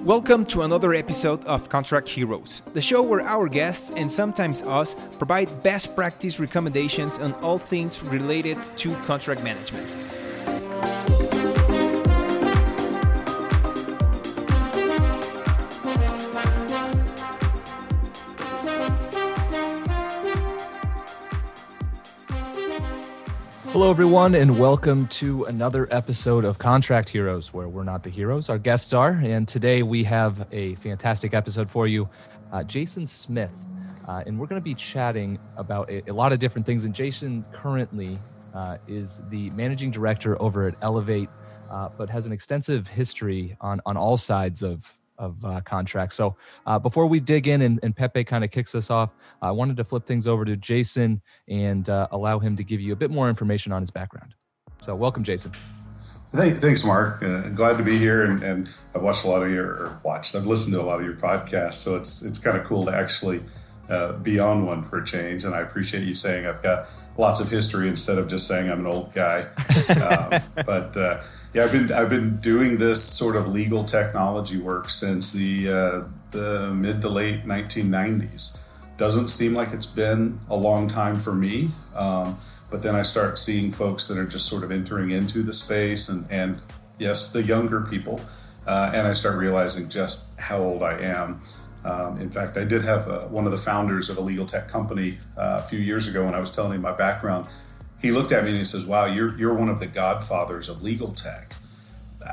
Welcome to another episode of Contract Heroes, the show where our guests and sometimes us provide best practice recommendations on all things related to contract management. Hello, everyone, and welcome to another episode of Contract Heroes, where we're not the heroes, our guests are. And today we have a fantastic episode for you, uh, Jason Smith. Uh, and we're going to be chatting about a, a, lot of different things. And Jason currently uh, is the managing director over at Elevate, uh, but has an extensive history on, on all sides of, of uh, contracts. So uh, before we dig in and, and Pepe kind of kicks us off, I wanted to flip things over to Jason and uh, allow him to give you a bit more information on his background. So welcome, Jason. thanks, Mark. Uh, glad to be here, and, and, I've watched a lot of your or watched. I've listened to a lot of your podcasts, so it's it's kind of cool to actually uh, be on one for a change. And I appreciate you saying I've got lots of history instead of just saying I'm an old guy. um, but uh, yeah, I've been I've been doing this sort of legal technology work since the uh, the mid to late 1990s. Doesn't seem like it's been a long time for me, um, but then I start seeing folks that are just sort of entering into the space, and and yes, the younger people, uh, and I start realizing just how old I am. Um, in fact, I did have a, uh, one of the founders of a legal tech company uh, a few years ago when I was telling him my background he looked at me and he says, "Wow, you're you're one of the godfathers of legal tech."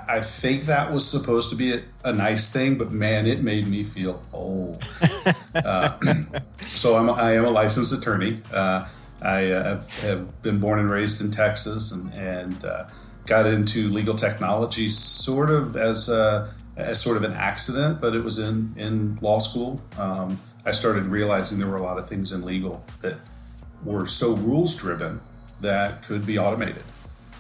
I think that was supposed to be a, a nice thing, but man, it made me feel old. uh, so I'm a, I am a licensed attorney. Uh, I uh, have, have, been born and raised in Texas, and, and uh, got into legal technology sort of as a, as sort of an accident, but it was in in law school. Um, I started realizing there were a lot of things in legal that were so rules driven that could be automated.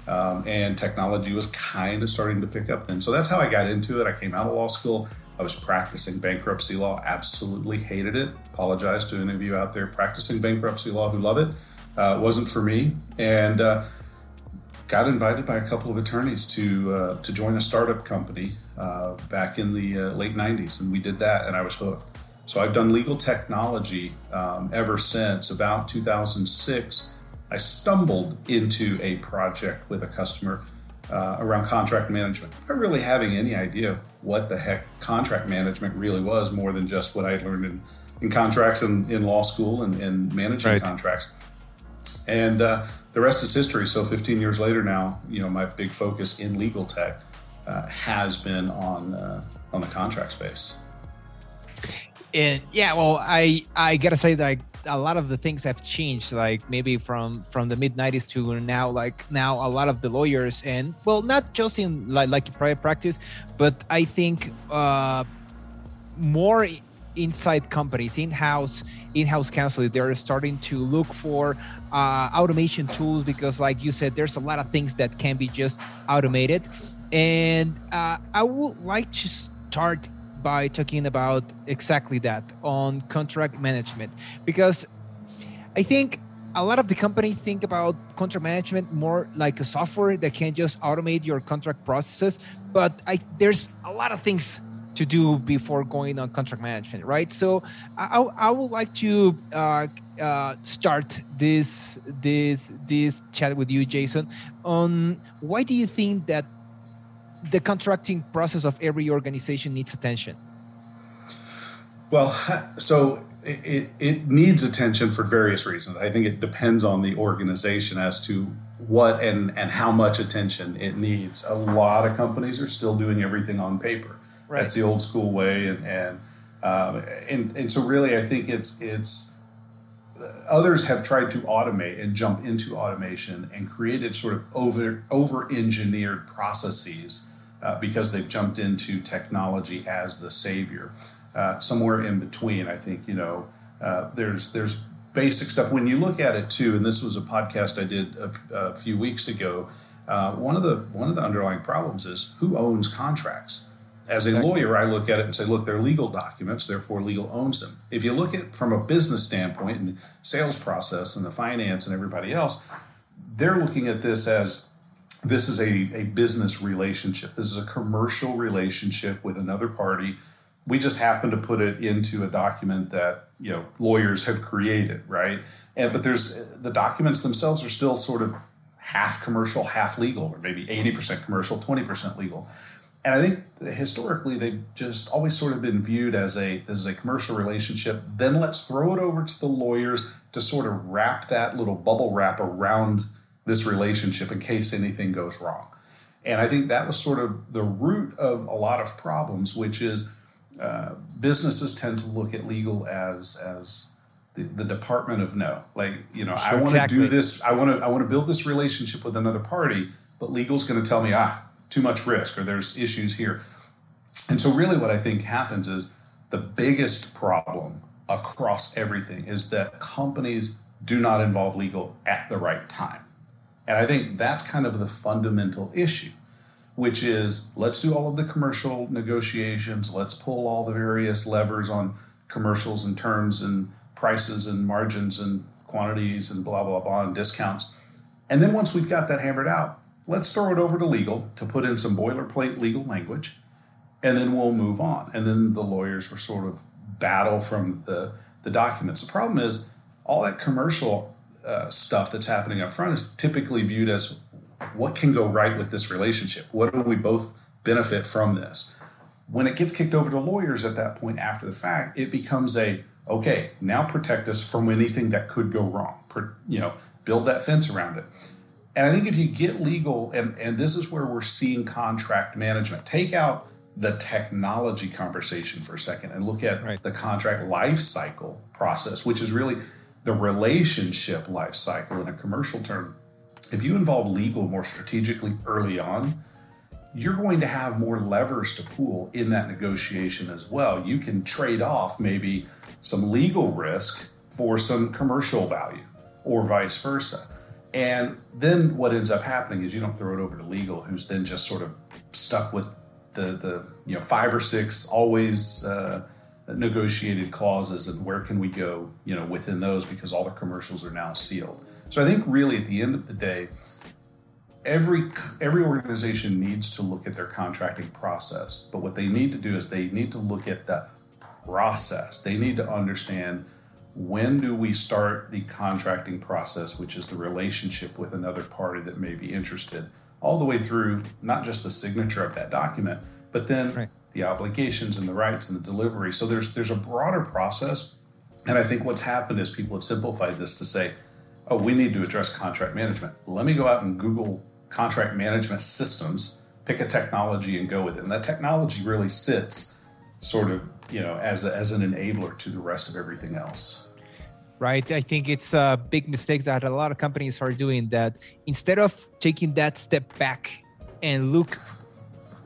Um, and technology was kind of starting to pick up then. So that's how I got into it. I came out of law school. I was practicing bankruptcy law, absolutely hated it. Apologize to any of you out there practicing bankruptcy law who love it. Uh, wasn't for me. And uh, got invited by a couple of attorneys to uh, to join a startup company uh, back in the uh, late 90s. And we did that, and I was hooked. So I've done legal technology um, ever since about 2006 I stumbled into a project with a customer uh, around contract management, not really having any idea what the heck contract management really was, more than just what I learned in, in contracts and in, in law school and, and managing right. contracts. And uh, the rest is history. So 15 years later now, you know, my big focus in legal tech uh, has been on uh, on the contract space. And yeah, well, I I gotta say that I a lot of the things have changed like maybe from from the mid 90s to now like now a lot of the lawyers and well not just in like, like private practice but i think uh more inside companies in-house in-house counsel they're starting to look for uh, automation tools because like you said there's a lot of things that can be just automated. And uh, i would like to start by talking about exactly that on contract management. Because I think a lot of the companies think about contract management more like a software that can just automate your contract processes but I, there's a lot of things to do before going on contract management right? So i, I would like to uh, uh, start this this this chat with you jason on why do you think that the contracting process of every organization needs attention? Well, so it, it needs attention for various reasons. I think it depends on the organization as to what and, and how much attention it needs. A lot of companies are still doing everything on paper. Right. That's the old school way, and and, um, and and so really, I think it's it's others have tried to automate and jump into automation and created sort of over over engineered processes uh, because they've jumped into technology as the savior. Uh, somewhere in between, I think you know uh, there's there's basic stuff. When you look at it too, and this was a podcast I did a, few weeks ago. Uh, one of the one of the underlying problems is who owns contracts. As a lawyer, I look at it and say, look, they're legal documents, therefore legal owns them. If you look at from a business standpoint and the sales process and the finance and everybody else, they're looking at this as this is a, a business relationship. This is a commercial relationship with another party. We just happen to put it into a document that you know lawyers have created, right? And but there's the documents themselves are still sort of half commercial, half legal, or maybe 80% commercial, 20% legal. And I think historically they've just always sort of been viewed as a this is a commercial relationship. Then let's throw it over to the lawyers to sort of wrap that little bubble wrap around this relationship in case anything goes wrong. And I think that was sort of the root of a lot of problems, which is uh, businesses tend to look at legal as as the, the department of no. Like you know, I want to exactly. do this. I want to I want to build this relationship with another party, but legal's going to tell me ah too much risk or there's issues here. And so really, what I think happens is the biggest problem across everything is that companies do not involve legal at the right time. And I think that's kind of the fundamental issue, which is let's do all of the commercial negotiations, let's pull all the various levers on commercials and terms and prices and margins and quantities and blah, blah, blah, and discounts. And then once we've got that hammered out, let's throw it over to legal to put in some boilerplate legal language, and then we'll move on. And then the lawyers were sort of battle from the, the documents. The problem is all that commercial uh, stuff that's happening up front is typically viewed as what can go right with this relationship? What do we both benefit from this? When it gets kicked over to lawyers at that point after the fact, it becomes a okay, now protect us from anything that could go wrong. You know, build that fence around it. And I think if you get legal, and, and this is where we're seeing contract management, take out the technology conversation for a second and look at right. the contract life cycle process, which is really the relationship life cycle in a commercial term, if you involve legal more strategically early on, you're going to have more levers to pull in that negotiation as well. You can trade off maybe some legal risk for some commercial value or vice versa. And then what ends up happening is you don't throw it over to legal, who's then just sort of stuck with the the you know five or six always uh, negotiated clauses and where can we go you know within those because all the commercials are now sealed. So i think really at the end of the day every every organization needs to look at their contracting process but what they need to do is they need to look at the process. They need to understand when do we start the contracting process which is the relationship with another party that may be interested all the way through not just the signature of that document but then right the obligations and the rights and the delivery. So there's there's a broader process, and I think what's happened is people have simplified this to say, oh, we need to address contract management. Let me go out and Google contract management systems, pick a technology, and go with it. And that technology really sits sort of you know as a, as an enabler to the rest of everything else right? I think it's a big mistake that a lot of companies are doing that instead of taking that step back and look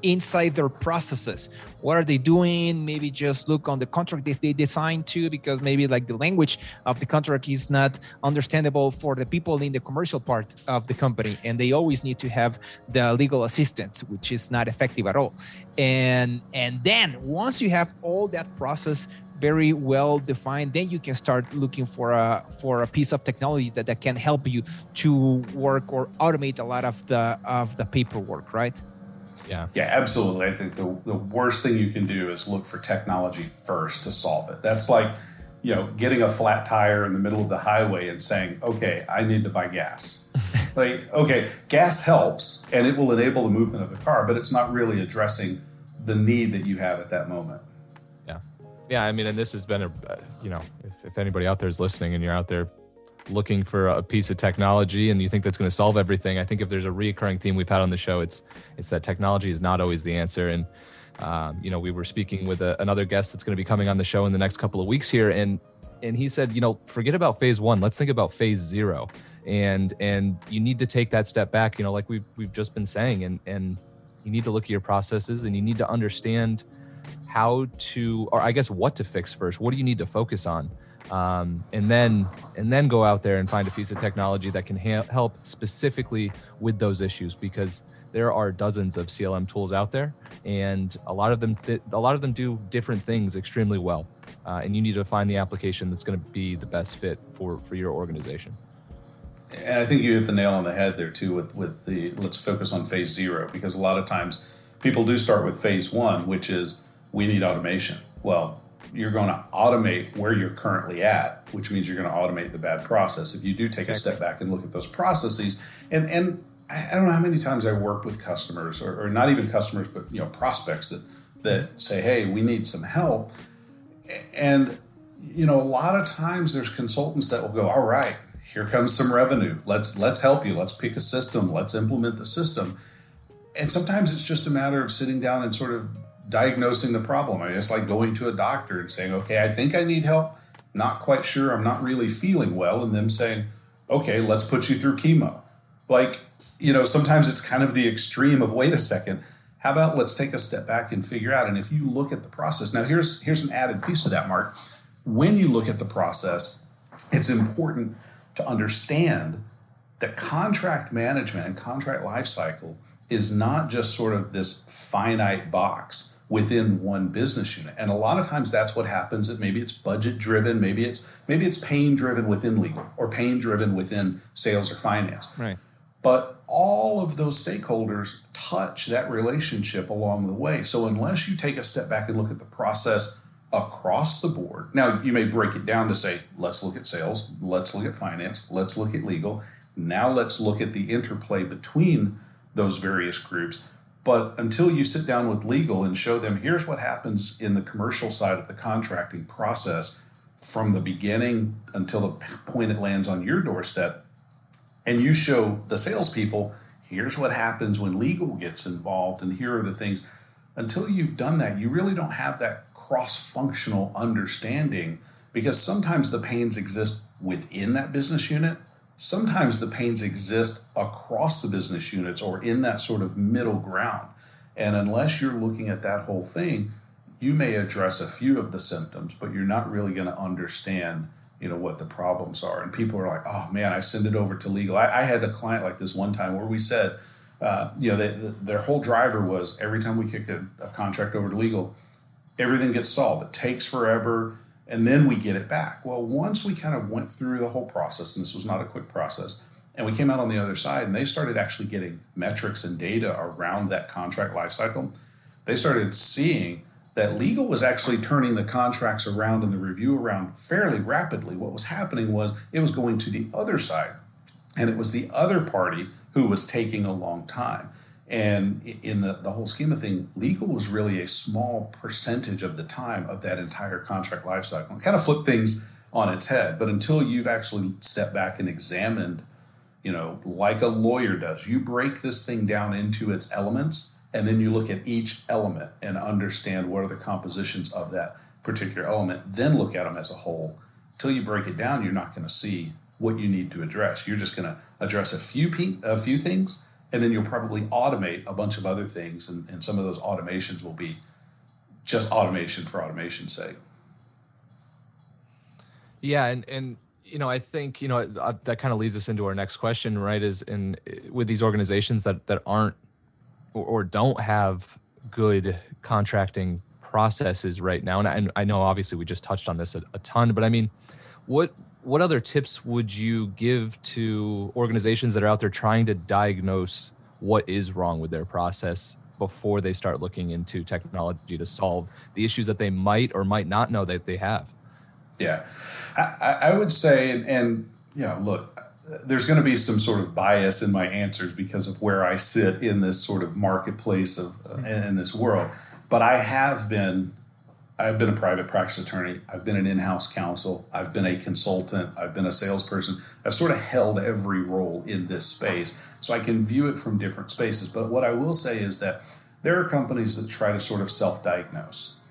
inside their processes. What are they doing? Maybe just look on the contract that they designed to because maybe like the language of the contract is not understandable for the people in the commercial part of the company and they always need to have the legal assistance which is not effective at all. And and then once you have all that process very well defined then you can start looking for a for a piece of technology that, that can help you to work or automate a lot of the of the paperwork right yeah. Yeah, absolutely. I think the, the worst thing you can do is look for technology first to solve it. That's like, you know, getting a flat tire in the middle of the highway and saying, okay, I need to buy gas. like, okay, gas helps and it will enable the movement of the car, but it's not really addressing the need that you have at that moment. Yeah. Yeah. I mean, and this has been a, you know, if, if anybody out there is listening and you're out there looking for a piece of technology and you think that's going to solve everything, I think if there's a recurring theme we've had on the show, it's it's that technology is not always the answer. And um, you know, we were speaking with a, another guest that's going to be coming on the show in the next couple of weeks here, and and he said, you know, forget about phase one. Let's think about phase zero. And and you need to take that step back. You know, like we've we've just been saying, and and you need to look at your processes, and you need to understand how to, or I guess what to fix first. What do you need to focus on? Um, and then and then go out there and find a piece of technology that can ha- help specifically with those issues because there are dozens of CLM tools out there, and a lot of them th- a lot of them do different things extremely well, uh, and you need to find the application that's going to be the best fit for for your organization. and I think you hit the nail on the head there too with with the let's focus on phase zero because a lot of times people do start with phase one, which is we need automation. Well, you're going to automate where you're currently at, which means you're going to automate the bad process. If you do take a step back and look at those processes, and and I don't know how many times I work with customers, or, or not even customers, but you know prospects that that say, "Hey, we need some help," and you know a lot of times there's consultants that will go, "All right, here comes some revenue. Let's let's help you. Let's pick a system. Let's implement the system." And sometimes it's just a matter of sitting down and sort of diagnosing the problem. I mean, it's like going to a doctor and saying, "Okay, I think I need help. Not quite sure. I'm not really feeling well," and them saying, "Okay, let's put you through chemo." Like you know, sometimes it's kind of the extreme of wait a second. How about let's take a step back and figure out? And if you look at the process, now here's here's an added piece of that, Mark. When you look at the process, it's important to understand that contract management and contract lifecycle is not just sort of this finite box within one business unit. And a lot of times that's what happens. That maybe it's budget driven, maybe it's maybe it's pain driven within legal or pain driven within sales or finance. Right. But all of those stakeholders touch that relationship along the way. So unless you take a step back and look at the process across the board, now you may break it down to say, let's look at sales, let's look at finance, let's look at legal. Now let's look at the interplay between those various groups. But until you sit down with legal and show them, here's what happens in the commercial side of the contracting process from the beginning until the point it lands on your doorstep, and you show the salespeople, here's what happens when legal gets involved, and here are the things. Until you've done that, you really don't have that cross functional understanding because sometimes the pains exist within that business unit. Sometimes the pains exist across the business units or in that sort of middle ground. And unless you're looking at that whole thing, you may address a few of the symptoms, but you're not really going to understand you know what the problems are. And people are like oh man i send it over to legal. I, I had a client like this one time where we said uh, you know they, their whole driver was every time we kick a, a contract over to legal everything gets stalled. It takes forever and then we get it back well once we kind of went through the whole process and this was not a quick process and we came out on the other side and they started actually getting metrics and data around that contract lifecycle they started seeing that legal was actually turning the contracts around and the review around fairly rapidly. What was happening was it was going to the other side, and it was the other party who was taking a long time. And in the, the whole scheme of thing, legal was really a small percentage of the time of that entire contract lifecycle. It kind of flip things on its head. But until you've actually stepped back and examined, you know, like a lawyer does, you break this thing down into its elements and then you look at each element and understand what are the compositions of that particular element then look at them as a whole until you break it down you're not going to see what you need to address you're just going to address a few pe- a few things and then you'll probably automate a bunch of other things and, and some of those automations will be just automation for automation's sake. Yeah and and you know i think you know uh, that kind of leads us into our next question right is in with these organizations that that aren't or, don't have good contracting processes right now and I, and I, know obviously we just touched on this a, a ton but i mean what what other tips would you give to organizations that are out there trying to diagnose what is wrong with their process before they start looking into technology to solve the issues that they might or might not know that they have yeah i, I would say and, and yeah look there's going to be some sort of bias in my answers because of where I sit in this sort of marketplace of in this world. But I have been I've been a private practice attorney. I've been an in-house counsel. I've been a consultant. I've been a salesperson. I've sort of held every role in this space, so I can view it from different spaces. But what I will say is that there are companies that try to sort of self-diagnose,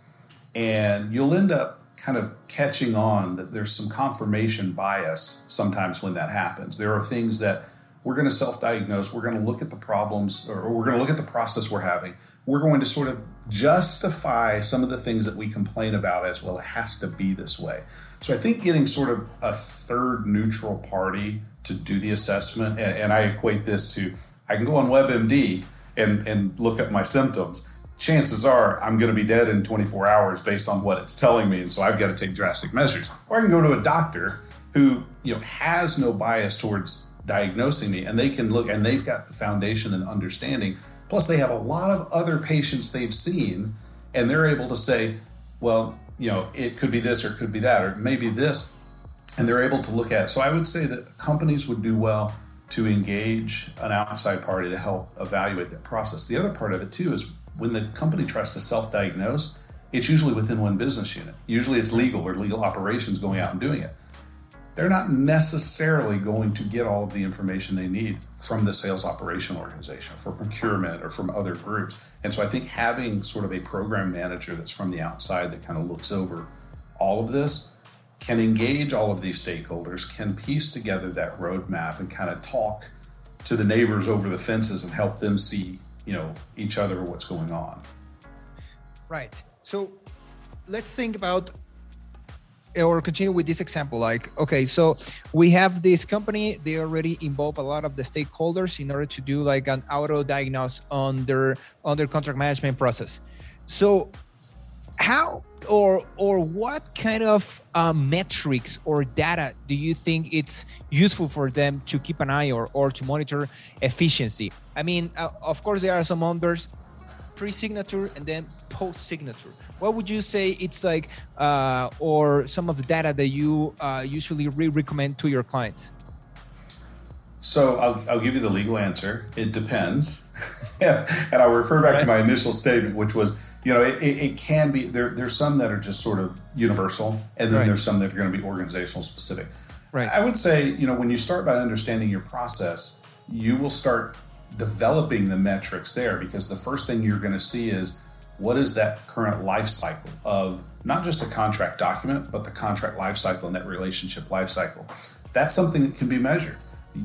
and you'll end up kind of catching on that there's some confirmation bias sometimes when that happens. There are things that we're going to self diagnose, we're going to look at the problems, or we're going to look at the process we're having. We're going to sort of justify some of the things that we complain about as well. It has to be this way. So I think getting sort of a third neutral party to do the assessment, and, and I equate this to I can go on WebMD and, and look at my symptoms chances are I'm going to be dead in 24 hours based on what it's telling me. And so I've got to take drastic measures. Or I can go to a doctor who, you know, has no bias towards diagnosing me and they can look and they've got the foundation and understanding plus they have a lot of other patients they've seen and they're able to say well you know it could be this or it could be that or maybe this and they're able to look at it. So i would say that companies would do well to engage an outside party to help evaluate that process. The other part of it too is when the company tries to self-diagnose it's usually within one business unit. Usually it's legal or legal operations going out and doing it they're not necessarily going to get all of the information they need from the sales operation organization, for procurement, or from other groups. And so I think having sort of a program manager that's from the outside that kind of looks over all of this can engage all of these stakeholders, can piece together that roadmap and kind of talk to the neighbors over the fences and help them see, you know, each other what's going on. Right. So let's think about or continue with this example like okay so we have this company they already involve a lot of the stakeholders in order to do like an auto diagnose on their on their contract management process. So how or or what kind of um, metrics or data do you think it's useful for them to keep an eye or or to monitor efficiency? I mean uh, of course there are some numbers pre-signature and then post-signature. What would you say it's like uh, or some of the data that you uh, usually re- recommend to your clients? So I'll, I'll give you the legal answer. It depends. And i'll refer back right. to my initial statement which was you know it, it, it, can be there there's some that are just sort of universal and then right. there's some that are going to be organizational specific. Right. I would say you know when you start by understanding your process you will start developing the metrics there because the first thing you're going to see is what is that current life cycle of not just the contract document, but the contract life cycle and that relationship life cycle. That's something that can be measured.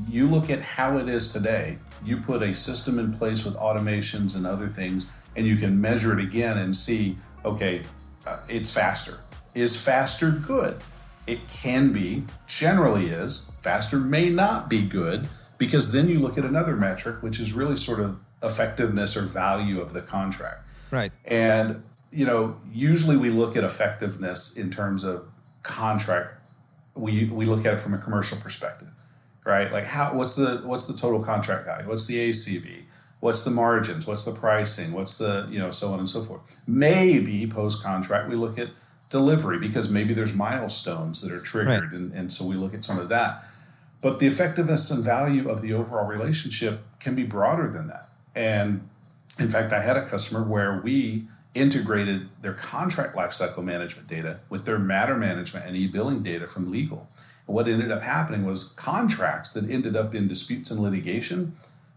You look at how it is today, you put a system in place with automations and other things, and you can measure it again and see, okay, uh, it's faster. Is faster good? It can be, generally is. Faster may not be good because then you look at another metric, which is really sort of effectiveness or value of the contract. Right. And, you know, usually we look at effectiveness in terms of contract. We, we look at it from a commercial perspective, right? Like how, what's the, what's the total contract value? What's the ACV? What's the margins? What's the pricing? What's the, you know, so on and so forth. Maybe post contract, we look at delivery because maybe there's milestones that are triggered. Right. And, and so we look at some of that. But the effectiveness and value of the overall relationship can be broader than that. And in fact, I had a customer where we integrated their contract lifecycle management data with their matter management and e-billing data from legal. And what ended up happening was contracts that ended up in disputes and litigation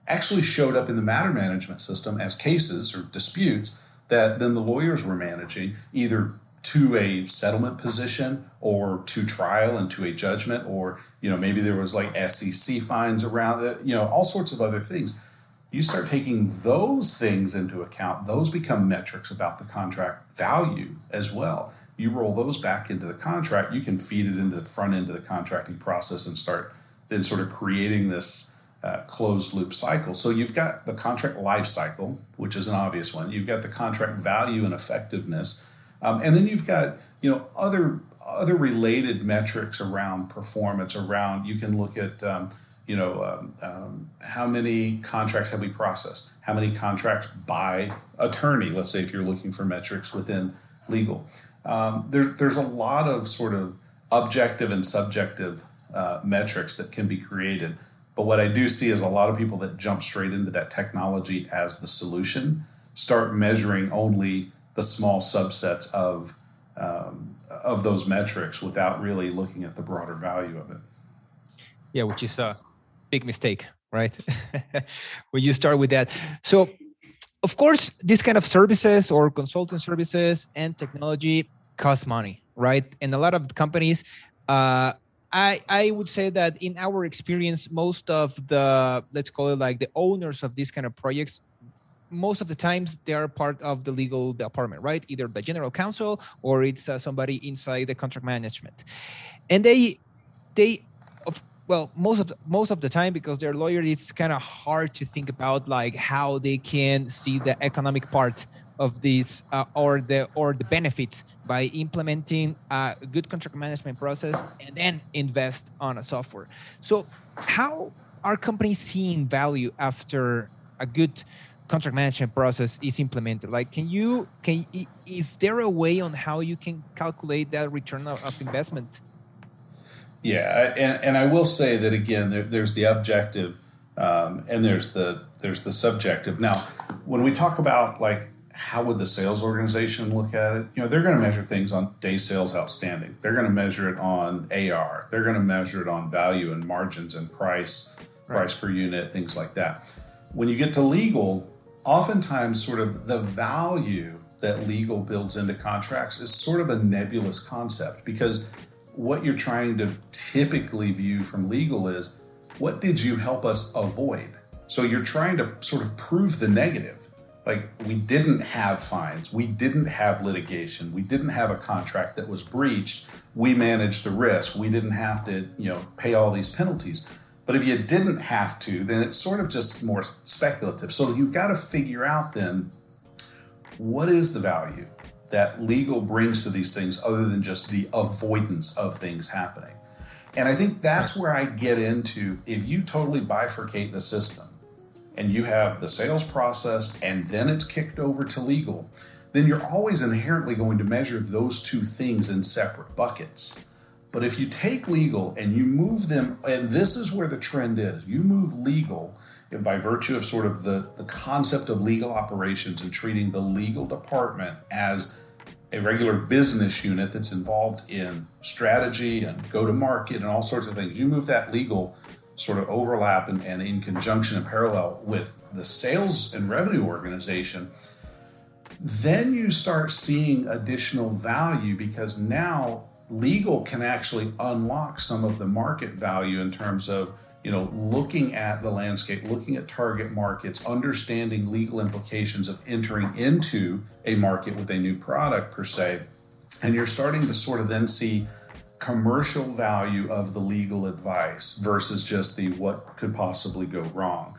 actually showed up in the matter management system as cases or disputes that then the lawyers were managing either to a settlement position or to trial and to a judgment or you know maybe there was like SEC fines around it you know all sorts of other things you start taking those things into account, those become metrics about the contract value as well. You roll those back into the contract, you can feed it into the front end of the contracting process and start then sort of creating this uh, closed loop cycle. So you've got the contract life cycle, which is an obvious one. You've got the contract value and effectiveness, um, and then you've got you know other other related metrics around performance. Around you can look at um, you know, um, um, how many contracts have we processed? How many contracts by attorney? Let's say if you're looking for metrics within legal, um, there, there's a lot of sort of objective and subjective uh, metrics that can be created. But what I do see is a lot of people that jump straight into that technology as the solution start measuring only the small subsets of um, of those metrics without really looking at the broader value of it. Yeah, which is uh, big mistake, right? when you start with that. So, of course, this kind of services or consulting services and technology cost money, right? And a lot of companies, uh, I I would say that in our experience, most of the let's call it like the owners of these kind of projects most of the times they are part of the legal department right? Either the general counsel or it's uh, somebody inside the contract management. And they they well most of the, most of the time because they're lawyers it's kind of hard to think about like how they can see the economic part of this uh, or the or the benefits by implementing a good contract management process and then invest on a software. So how are companies seeing value after a good contract management process is implemented? Like can you can is there a way on how you can calculate that return of, of investment? Yeah and, and i will say that again there, there's the objective um, and there's the there's the subjective. Now when we talk about like how would the sales organization look at it you know they're going to measure things on day sales outstanding. They're going to measure it on ar they're going to measure it on value and margins and price right. price per unit things like that. When you get to legal oftentimes sort of the value that legal builds into contracts is sort of a nebulous concept because what you're trying to typically view from legal is what did you help us avoid? So you're trying to sort of prove the negative. Like we didn't have fines, we didn't have litigation, we didn't have a contract that was breached. We managed the risk. We didn't have to, you know, pay all these penalties. But if you didn't have to, then it's sort of just more speculative. So you've got to figure out then what is the value that legal brings to these things other than just the avoidance of things happening. And I think that's where I get into if you totally bifurcate the system and you have the sales process and then it's kicked over to legal, then you're always inherently going to measure those two things in separate buckets. But if you take legal and you move them, and this is where the trend is, you move legal by virtue of sort of the, the concept of legal operations and treating the legal department as a regular business unit that's involved in strategy and go to market and all sorts of things. You move that legal sort of overlap and, and in conjunction and parallel with the sales and revenue organization, then you start seeing additional value because now legal can actually unlock some of the market value in terms of you know looking at the landscape looking at target markets understanding legal implications of entering into a market with a new product per se. And you're starting to sort of then see commercial value of the legal advice versus just the what could possibly go wrong.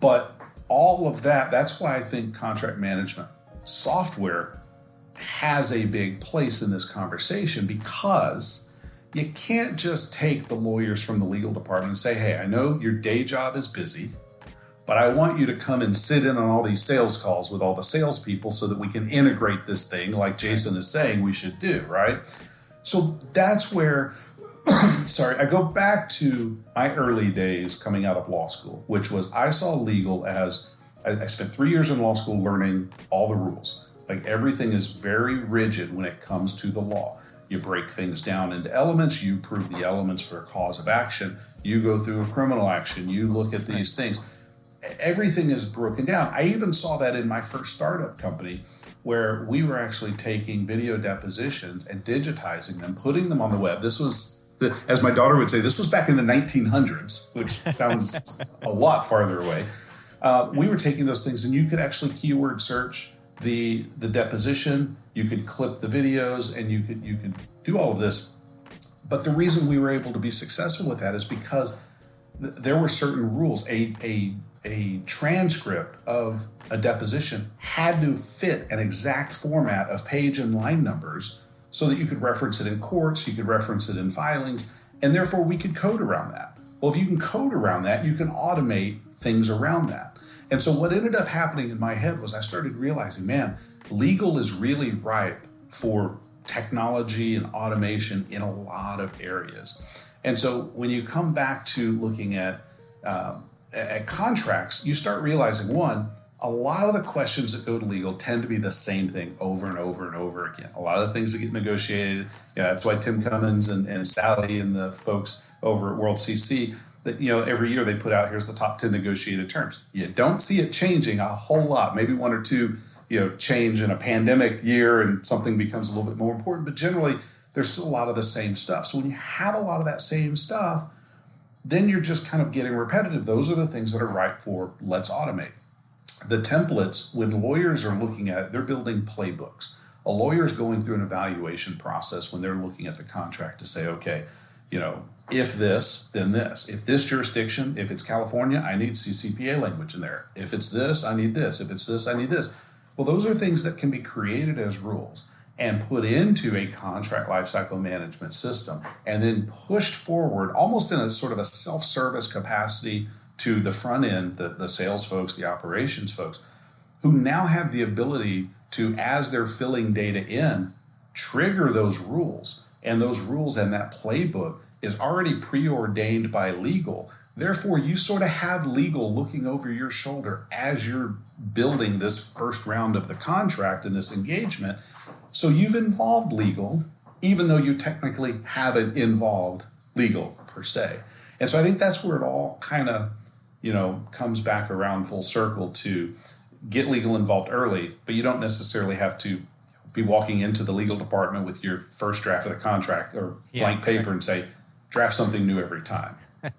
But all of that that's why i think contract management software has a big place in this conversation because you can't just take the lawyers from the legal department and say, hey, I know your day job is busy, but I want you to come and sit in on all these sales calls with all the salespeople so that we can integrate this thing like Jason is saying we should do, right? So that's where, sorry, I go back to my early days coming out of law school, which was I saw legal as I spent three years in law school learning all the rules. Like everything is very rigid when it comes to the law. You break things down into elements, you prove the elements for a cause of action, you go through a criminal action, you look at these things. Everything is broken down. I even saw that in my first startup company where we were actually taking video depositions and digitizing them, putting them on the web. This was, the, as my daughter would say, this was back in the 1900s, which sounds a lot farther away. Uh, we were taking those things and you could actually keyword search the the deposition. You could clip the videos, and you could you could do all of this. But the reason we were able to be successful with that is because th- there were certain rules. A a a transcript of a deposition had to fit an exact format of page and line numbers so that you could reference it in courts, you could reference it in filings, and therefore we could code around that. Well, if you can code around that, you can automate things around that. And so what ended up happening in my head was I started realizing, man, legal is really ripe for technology and automation in a lot of areas. And so when you come back to looking at um, at contracts, you start realizing one, a lot of the questions that go to legal tend to be the same thing over and over and over again. A lot of the things that get negotiated, yeah, that's why Tim Cummins and, and Sally and the folks over at World CC that you know every year they put out here's the top 10 negotiated terms. You don't see it changing a whole lot. Maybe one or two you know change in a pandemic year and something becomes a little bit more important but generally there's still a lot of the same stuff. So when you have a lot of that same stuff then you're just kind of getting repetitive. Those are the things that are ripe for let's automate. The templates when lawyers are looking at it they're building playbooks. A lawyer is going through an evaluation process when they're looking at the contract to say okay you know if this, then this. If this jurisdiction, if it's California, I need CCPA language in there. If it's this, I need this. If it's this, I need this. Well, those are things that can be created as rules. and put into a contract lifecycle management system and then pushed forward almost in a sort of a self-service capacity to the front end, the, the sales folks, the operations folks, who now have the ability to, as they're filling data in, trigger those rules. And those rules and that playbook is already preordained by legal. Therefore, you sort of have legal looking over your shoulder as you're building this first round of the contract and this engagement. So you've involved legal, even though you technically haven't involved legal per se. And so I think that's where it all kind of, you know, comes back around full circle to get legal involved early, but you don't necessarily have to be walking into the legal department with your first draft of the contract or yeah, blank paper and say, draft something new every time.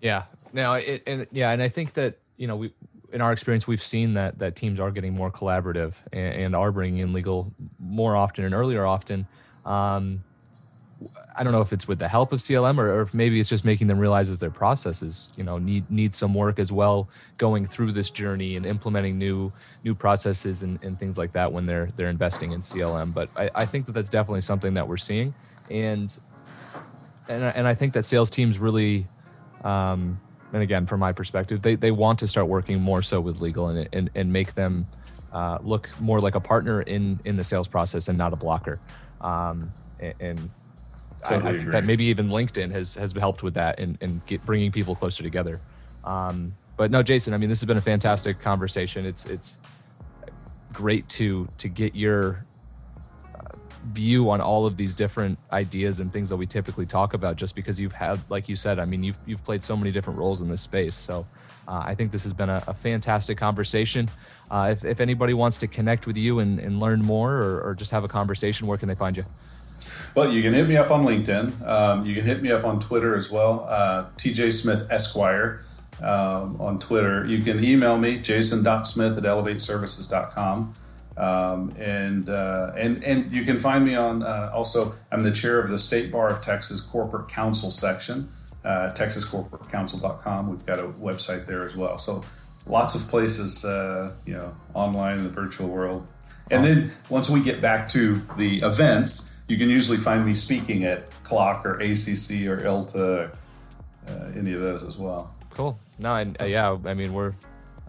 yeah. Now, it, and yeah, and I think that you know we, in our experience, we've seen that that teams are getting more collaborative and, and are bringing in legal more often and earlier often. Um, I don't know if it's with the help of CLM or, or, if maybe it's just making them realize as their processes, you know, need need some work as well going through this journey and implementing new new processes and, and things like that when they're they're investing in CLM. But I, I think that that's definitely something that we're seeing, and and and I think that sales teams really, um, and again from my perspective, they they want to start working more so with legal and and and make them uh, look more like a partner in in the sales process and not a blocker. Um, and Totally I, think that maybe even LinkedIn has has helped with that and and get, bringing people closer together. Um, but no, Jason, I mean, this has been a fantastic conversation. It's it's great to to get your uh, view on all of these different ideas and things that we typically talk about just because you've had like you said i mean you've, you've played so many different roles in this space so uh, i think this has been a, a fantastic conversation uh, if, if anybody wants to connect with you and, and learn more or, or just have a conversation where can they find you well, you can hit me up on LinkedIn. Um, you can hit me up on Twitter as well, uh, TJ Smith Esquire um, on Twitter. You can email me, jason.smith at elevateservices.com. Um, and, uh, and, and you can find me on uh, also, I'm the chair of the State Bar of Texas Corporate Counsel section, uh, texascorporatecounsel.com. We've got a website there as well. So lots of places, uh, you know, online in the virtual world. And then once we get back to the events, you can usually find me speaking at CLOC or ACC or ILTA, uh, any of those as well. Cool. No, and uh, yeah, I mean, we're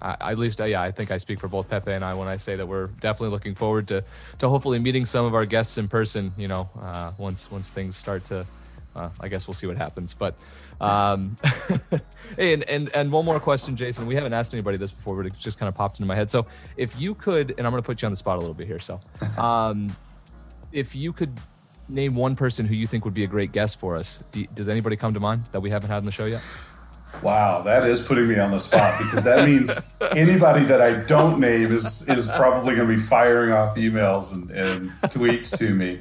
at least, uh, yeah, I think I speak for both Pepe and I when I say that we're definitely looking forward to to hopefully meeting some of our guests in person. You know, uh, once once things start to, uh, I guess we'll see what happens. But, um, hey, and, and and one more question, Jason. We haven't asked anybody this before, but it just kind of popped into my head. So, if you could, and I'm going to put you on the spot a little bit here. So, um, if you could name one person who you think would be a great guest for us. Do, does anybody come to mind that we haven't had on the show yet? Wow, that is putting me on the spot because that means anybody that I don't name is is probably going to be firing off emails and, and tweets to me.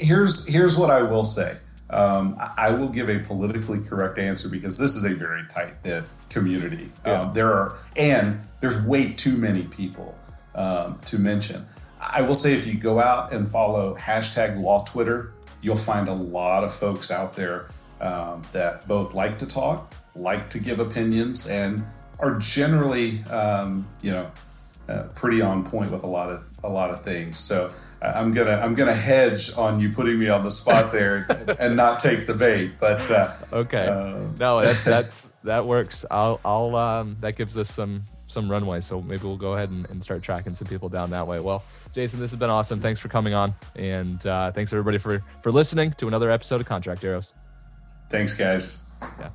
Here's here's what I will say. Um, I will give a politically correct answer because this is a very tight knit community. Yeah. Um, there are and there's way too many people um, to mention. I will say if you go out and follow hashtag law Twitter, you'll find a lot of folks out there um, that both like to talk, like to give opinions, and are generally, um, you know, uh, pretty on point with a lot of a lot of things. So uh, I'm gonna I'm gonna hedge on you putting me on the spot there and not take the bait. But uh, okay, uh, no, that's, that's that works. I'll I'll um, that gives us some some runway. So maybe we'll go ahead and, and, start tracking some people down that way. Well, Jason, this has been awesome. Thanks for coming on, and uh, thanks everybody for for listening to another episode of Contract Heroes. Thanks, guys. Yeah.